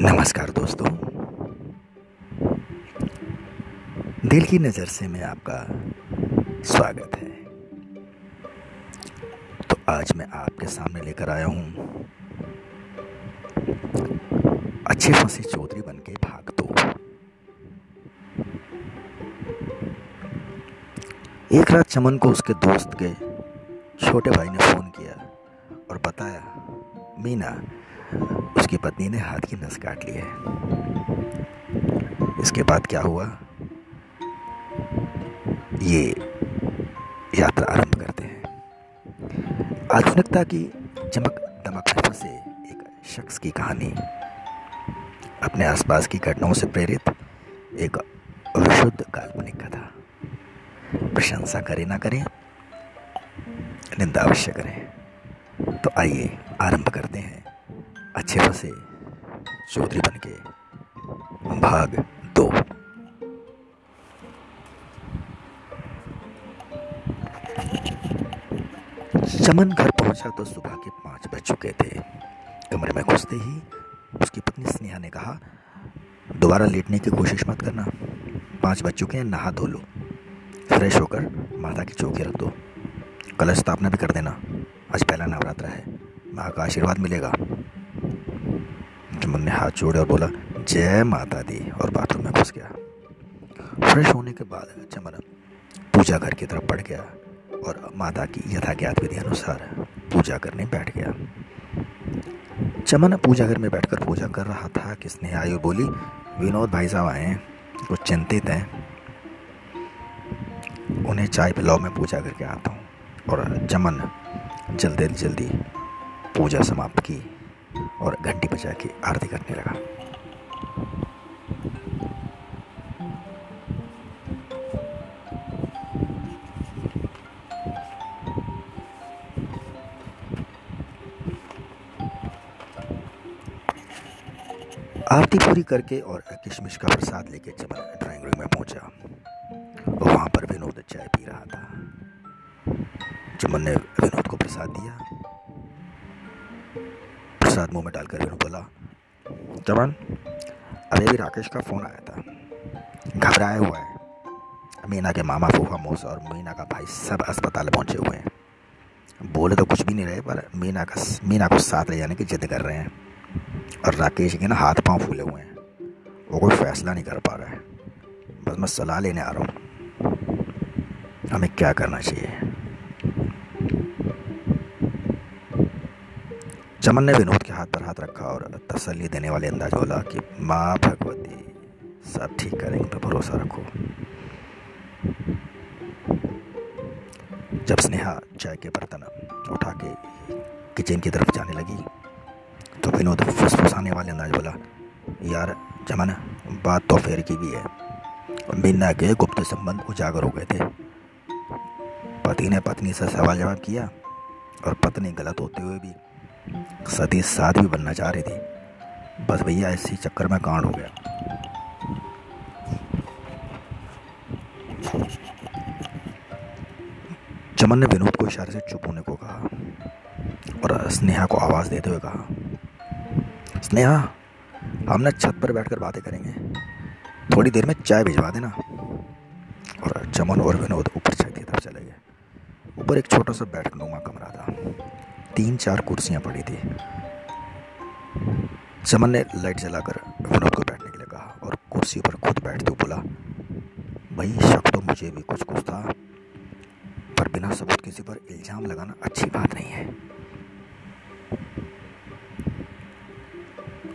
नमस्कार दोस्तों। दिल की नज़र से मैं आपका स्वागत है। तो आज मैं आपके सामने लेकर आया हूँ। अच्छे फंसे चौधरी बन के भाग दो। एक रात चमन को उसके दोस्त के छोटे भाई ने फ़ोन मीना, उसकी पत्नी ने हाथ की नस काट ली है। इसके बाद क्या हुआ? ये यात्रा आरंभ करते हैं। आधुनिकता की चमक दमक फंसे एक शख्स की कहानी, अपने आसपास की घटनाओं से प्रेरित एक विशुद्ध काल्पनिक कथा। प्रशंसा करें ना करें, निंदा अवश्य करें। तो आइए, आरंभ करते हैं। अच्छे फंसे चौधरी बन के भाग दो। चमन घर पहुँचा तो सुबह के पाँच बज चुके थे। कमरे में घुसते ही उसकी पत्नी स्नेहा ने कहा, दोबारा लेटने की कोशिश मत करना। पाँच बज चुके हैं, नहा धो लो। फ्रेश होकर माता की चौकी रख दो। कलश स्थापना भी कर देना। आज पहला नवरात्र है। माँ का आशीर्वाद मिलेगा। चमन ने हाथ जोड़े और बोला, जय माता दी, और बाथरूम में घुस गया। फ्रेश होने के बाद चमन पूजा घर की तरफ़ बढ़ गया और माता की यथाज्ञात विधि अनुसार पूजा करने बैठ गया। चमन पूजा घर में बैठकर पूजा कर रहा था कि स्नेहा आयु बोली, विनोद भाई साहब आए हैं, कुछ चिंतित हैं। उन्हें चाय पिलाओ, मैं पूजा करके आता हूँ। और चमन जल्दी जल्दी पूजा समाप्त की और घंटी बजा के आरती करने लगा। आरती पूरी करके और किशमिश का प्रसाद लेके चमन ड्राइंग रूम में पहुँचा। वहाँ पर विनोद चाय पी रहा था। चमन ने विनोद प्रसाद दिया। प्रसाद मुँह में डालकर विनोद बोला चमन अभी अभी राकेश का फ़ोन आया था। घबराया हुआ है। मीना के मामा, फूफा, मोस और मीना का भाई सब अस्पताल पहुँचे हुए हैं। बोले तो कुछ भी नहीं रहे, पर मीना का मीना को साथ ले जाने की जिद कर रहे हैं। और राकेश के ना हाथ पाँव फूले हुए हैं। वो कोई फैसला नहीं कर पा रहा है। बस मैं सलाह लेने आ रहा हूँ। हमें क्या करना चाहिए? चमन ने विनोद के हाथ पर हाथ रखा और तसल्ली देने वाले अंदाज बोला कि, माँ भगवती, सब ठीक करेंगे तो भरोसा रखो। जब स्नेहा चाय के बर्तन उठा के किचन की तरफ़ जाने लगी तो विनोद फुसफुसाने वाले अंदाज बोला, यार चमन बात तो फेर की भी है। मीना के गुप्त संबंध उजागर हो गए थे। पति ने पत्नी से सवाल जवाब किया और पत्नी गलत होते हुए भी सती भी बनना चाह रही थी। बस भैया, इसी चक्कर में कांड हो गया। चमन ने विनोद को इशारे से चुप होने को कहा और स्नेहा को आवाज़ देते हुए कहा, स्नेहा, हम छत पर बैठकर बातें करेंगे। थोड़ी देर में चाय भिजवा देना। और चमन और विनोद ऊपर छत की तरफ़ चले गए। ऊपर एक छोटा सा बैठक नुमा कमरा था। तीन चार कुर्सियाँ पड़ी थी। चमन ने लाइट जलाकर विनोद को बैठने के लिए कहा और कुर्सी पर खुद बैठते हुए बोला, भाई, शक तो मुझे भी कुछ कुछ था, पर बिना सबूत किसी पर इल्ज़ाम लगाना अच्छी बात नहीं है।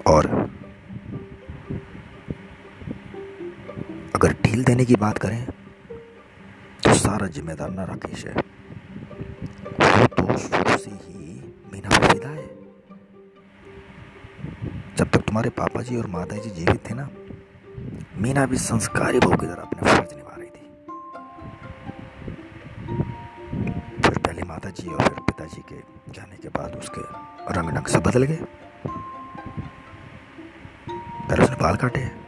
और अगर ढील देने की बात करें तो सारा जिम्मेदार ना राकेश है। वो तो शुरू से ही पर फिदा है। जब तक तुम्हारे पापा जी और माता जी जीवित थे ना, मीना भी संस्कारी बहू की तरह अपने फ़र्ज़ निभा रही थी। फिर पहले माता जी और फिर पिताजी के जाने के बाद उसके रंग ढंग से बदल गए। फिर उसने बाल काटे।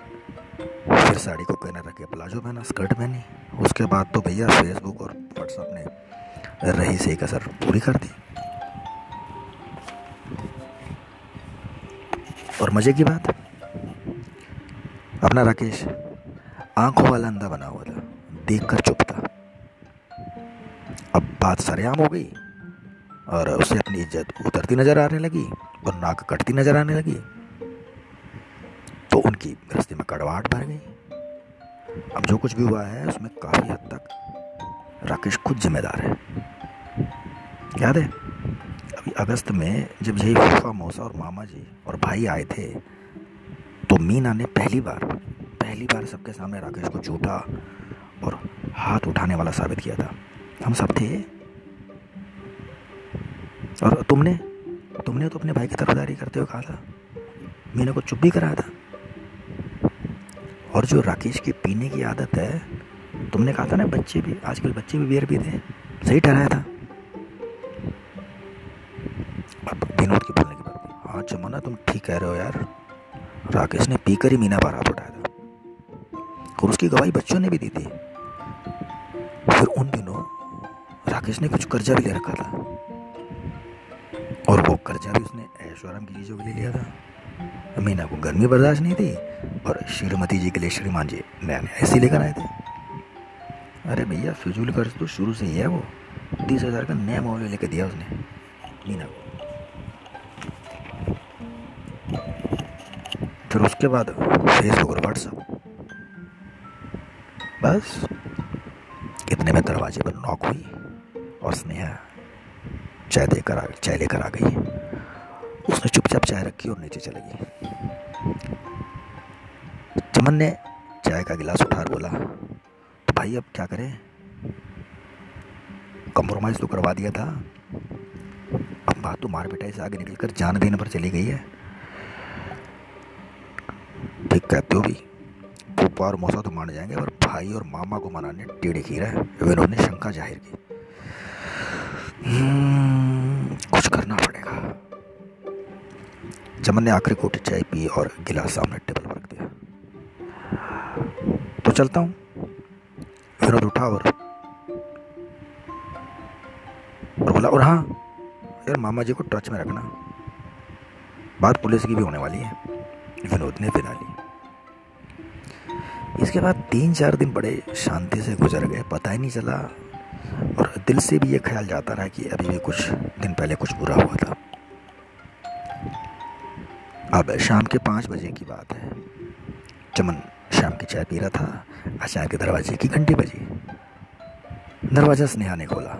फिर साड़ी को कहने रखे, प्लाजो पहना, स्कर्ट पहनी। उसके बाद तो भैया फेसबुक और व्हाट्सएप ने रही से कसर पूरी कर दी। मज़े की बात? अपना राकेश, आँखों वाला अंधा बना हुआ था, देखकर चुप था। अब बात सरेआम हो गई और उसे अपनी इज़्ज़त उतरती नज़र आने लगी और नाक कटती नज़र आने लगी। तो उनकी रस्ते में कड़वाहट भर गई। अब जो कुछ भी हुआ है, उसमें काफ़ी हद तक राकेश खुद जिम्मेदार है। याद है? अगस्त में जब यही फूफा मौसा और मामा जी और भाई आए थे तो मीना ने पहली बार पहली बार सबके सामने राकेश को झूठा और हाथ उठाने वाला साबित किया था। हम सब थे। और तुमने तुमने तो अपने भाई की तरफदारी करते हुए कहा था। मीना को चुप भी कराया था। और जो राकेश की पीने की आदत है, तुमने कहा था ना, बच्चे भी, आजकल बच्चे भी बियर पीते हैं सही ठहराया था। विनोद के बोलने की बात हाँ चमना तुम ठीक कह रहे हो यार। राकेश ने पीकर ही मीना पर हाथ उठाया था। और उसकी गवाही बच्चों ने भी दी थी। फिर उन दिनों राकेश ने कुछ कर्जा भी ले रखा था। और वो कर्जा भी उसने ऐश्वर्यम की चीज़ों के लिए लिया था। मीना को गर्मी बर्दाश्त नहीं थी, और श्रीमती जी के लिए श्रीमान जी नया नया ऐसी लेकर आए थे। अरे भैया फिजूल कर्ज तो शुरू से ही है वो। तीस हज़ार का नया मोबाइल लेकर दिया उसने। मीना को। फिर उसके बाद फेसबुक और व्हाट्सअप बस, इतने में दरवाजे पर नॉक हुई और स्नेहा चाय देकर आ, चाय लेकर आ गई। उसने चुपचाप चाय रखी और नीचे चली गई। चमन ने चाय का गिलास उठाकर बोला तो भाई अब क्या करें? कंप्रोमाइज़ तो करवा दिया था। अब बात तो मार पिटाई से आगे निकलकर जान देने पर चली गई है। ठीक कहते हो भी। पप्पा और मौसा तो मान जाएँगे और भाई और मामा को मनाने टेढ़े है विनोद ने शंका ज़ाहिर की। हम्म, कुछ करना पड़ेगा। चमन ने आखिरी कोटी चाय पी और गिलास सामने टेबल पर रख दिया। तो चलता हूँ। विनोद उठा और बोला और हाँ यार मामा जी को टच में रखना। बात पुलिस की भी होने वाली है। विनोद ने बिना ली इसके बाद तीन चार दिन बड़े शांति से गुजर गए, पता ही नहीं चला। और दिल से भी ये ख्याल जाता रहा कि अभी भी कुछ दिन पहले कुछ बुरा हुआ था। अब शाम के पाँच बजे की बात है। चमन शाम की चाय पी रहा था। अचानक दरवाजे की घंटी बजी। दरवाज़ा स्नेहा ने खोला।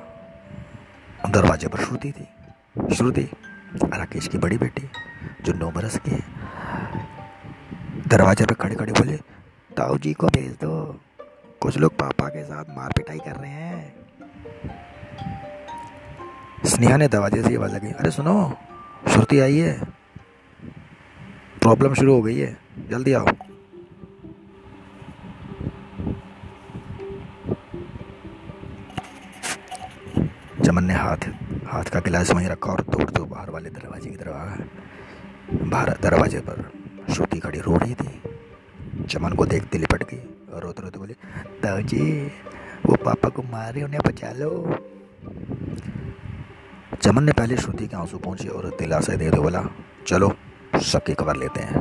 दरवाजे पर श्रुति थी। श्रुति, राकेश की बड़ी बेटी, जो नौ बरस की है। दरवाजे पर खड़े खड़े बोले ताऊ जी को भेज दो। कुछ लोग पापा के साथ मार पिटाई कर रहे हैं। स्नेहा ने दरवाजे से आवाज़ लगी अरे सुनो, श्रुति आई है। प्रॉब्लम शुरू हो गई है, जल्दी आओ। चमन ने हाथ हाथ का गिलास वहीं रखा और दौड़ दो बाहर वाले दरवाजे की तरफ़ बाहर दरवाजे पर श्रुति खड़ी रो रही थी। चमन को देखते लिपट गई और रोते रोते बोली दाऊ जी वो पापा को मारे, उन्हें बचा लो। चमन ने पहले श्रुति के आँसू पहुँचे और दिलासा दे दो बोला, चलो, सबकी खबर लेते हैं।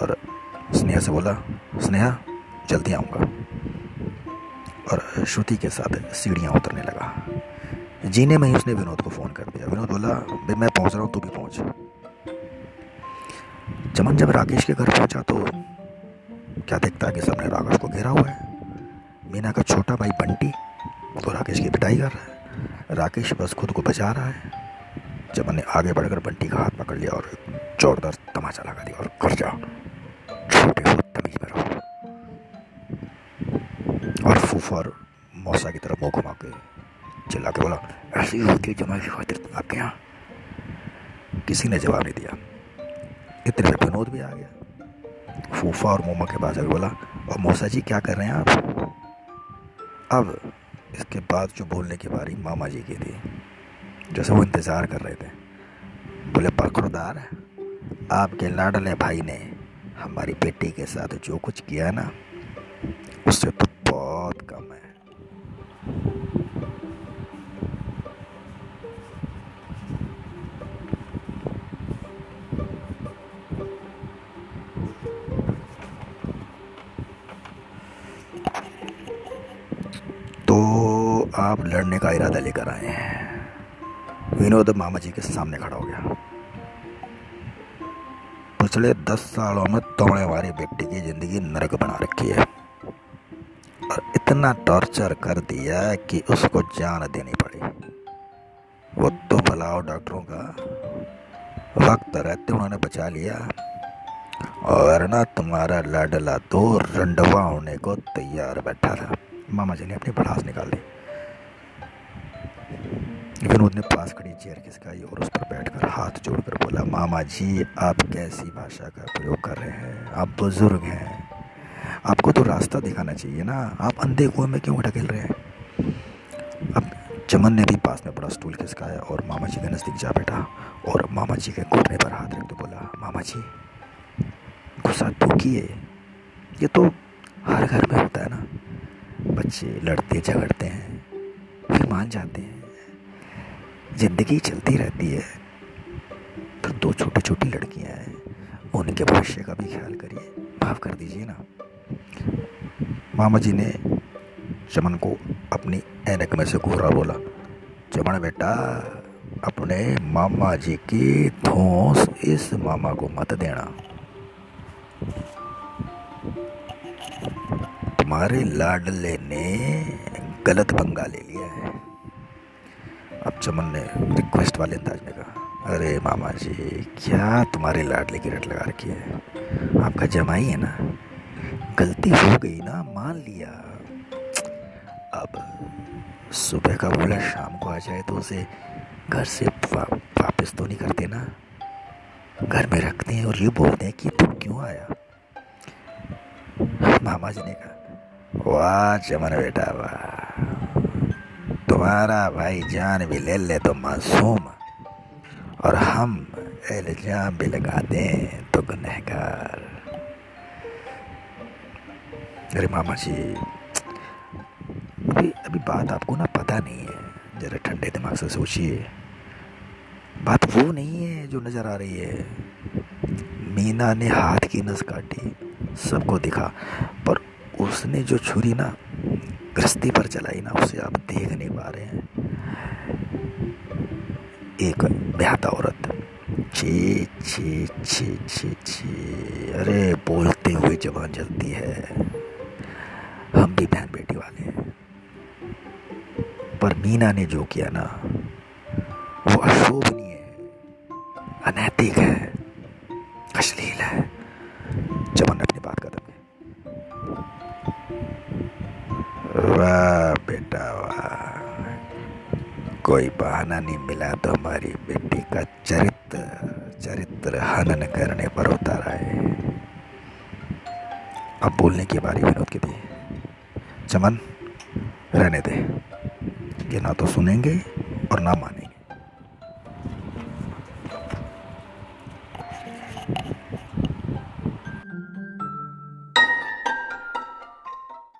और स्नेहा से बोला, स्नेहा, जल्दी आऊँगा। और श्रुति के साथ सीढ़ियाँ उतरने लगा। जीने में ही उसने विनोद को फ़ोन कर दिया। विनोद बोला भाई मैं पहुँच रहा हूँ, तू भी पहुँच। चमन जब राकेश के घर पहुँचा तो क्या देखता है कि सबने राकेश को घेरा हुआ है? मीना का छोटा भाई बंटी तो राकेश की पिटाई कर रहा है। राकेश बस खुद को बचा रहा है। चमन ने आगे बढ़कर बंटी का हाथ पकड़ लिया और जोरदार तमाचा लगा दिया और कर जाओ, छोटे हो तमीज में रहो। और फूफा और मौसा की तरफ़ मुँह घुमा के चिल्ला के बोला, ऐसी होती जमाई की खातिर आपके यहाँ? किसी ने जवाब नहीं दिया। इतने में विनोद भी आ गया। फूफा और मोमा के पास जाकर बोला, और मौसा जी, क्या कर रहे हैं आप? अब इसके बाद जो बोलने की बारी मामा जी की थी जैसे वो इंतज़ार कर रहे थे, बोले बरखुरदार आपके लाडले भाई ने हमारी बेटी के साथ जो कुछ किया ना, उससे तो बहुत कम है। आप लड़ने का इरादा लेकर आए हैं। विनोद मामा जी के सामने खड़ा हो गया। पिछले दस सालों में तुमने हमारी बेटी की ज़िंदगी नरक बना रखी है। और इतना टॉर्चर कर दिया कि उसको जान देनी पड़ी। वो तो बुलाओ डॉक्टरों का वक्त रहते उन्होंने बचा लिया। और ना तुम्हारा लाडला तो रंडवा होने को तैयार बैठा था। मामा जी ने अपनी भड़ास निकाल दी। विनोद ने पास खड़ी चेयर खिसकाई और उस पर बैठकर हाथ जोड़कर बोला, मामा जी, आप कैसी भाषा का प्रयोग कर रहे हैं? आप बुज़ुर्ग हैं। आपको तो रास्ता दिखाना चाहिए ना। आप अंधे कुएँ में क्यों ढकेल रहे हैं? अब चमन ने भी पास में बड़ा स्टूल खिसकाया और मामा जी के नज़दीक जा बैठा और मामा जी के घुटने पर हाथ रख तो बोला, मामा जी, गुस्सा दुखी है ये तो हर घर में होता है ना। बच्चे लड़ते झगड़ते हैं, फिर मान जाते हैं। ज़िंदगी चलती रहती है। तो दो छोटी छोटी लड़कियाँ हैं, उनके भविष्य का भी ख्याल करिए। माफ़ कर दीजिए ना। मामा जी ने चमन को अपनी ऐनक में से घूरा बोला, चमन बेटा, अपने मामा जी की धोस इस मामा को मत देना। तुम्हारे लाडले ने गलत पंगा ले लिया है। चमन ने रिक्वेस्ट वाले अंदाज में कहा, अरे मामा जी, क्या तुम्हारे लाडले की रट लगा रखी है? आपका जमाई है ना? गलती हो गई ना, मान लिया। अब सुबह का बोला, शाम को आ जाए तो उसे घर से वापस तो नहीं करते ना घर में रखते हैं और ये बोलते हैं कि तू क्यों आया? मामा जी ने कहा, वाह चमन बेटा, वाह। तुम्हारा भाई जान भी ले ले तो मासूम। और हम इल्ज़ाम भी लगा दें तो गुनहगार। अरे मामा जी, अभी अभी बात आपको ना पता नहीं है। जरा ठंडे दिमाग से सोचिए। बात वो नहीं है जो नज़र आ रही है। मीना ने हाथ की नस काटी, सबको दिखा। पर उसने जो छुरी ना गृहस्थी पर चलाई ना, उसे आप देख नहीं पा रहे हैं। एक ब्याहता औरत छी छी छी छी छी अरे बोलते हुए जवान जलती है। हम भी बहन बेटी वाले हैं। पर मीना ने जो किया ना, वो अशोभनीय है, अनैतिक है। कोई बहाना नहीं मिला तो हमारी बेटी का चरित्र चरित्र हनन करने पर उतारा है। अब बोलने की बारी विनोद की थी चमन, रहने दे। ये ना तो सुनेंगे और ना माने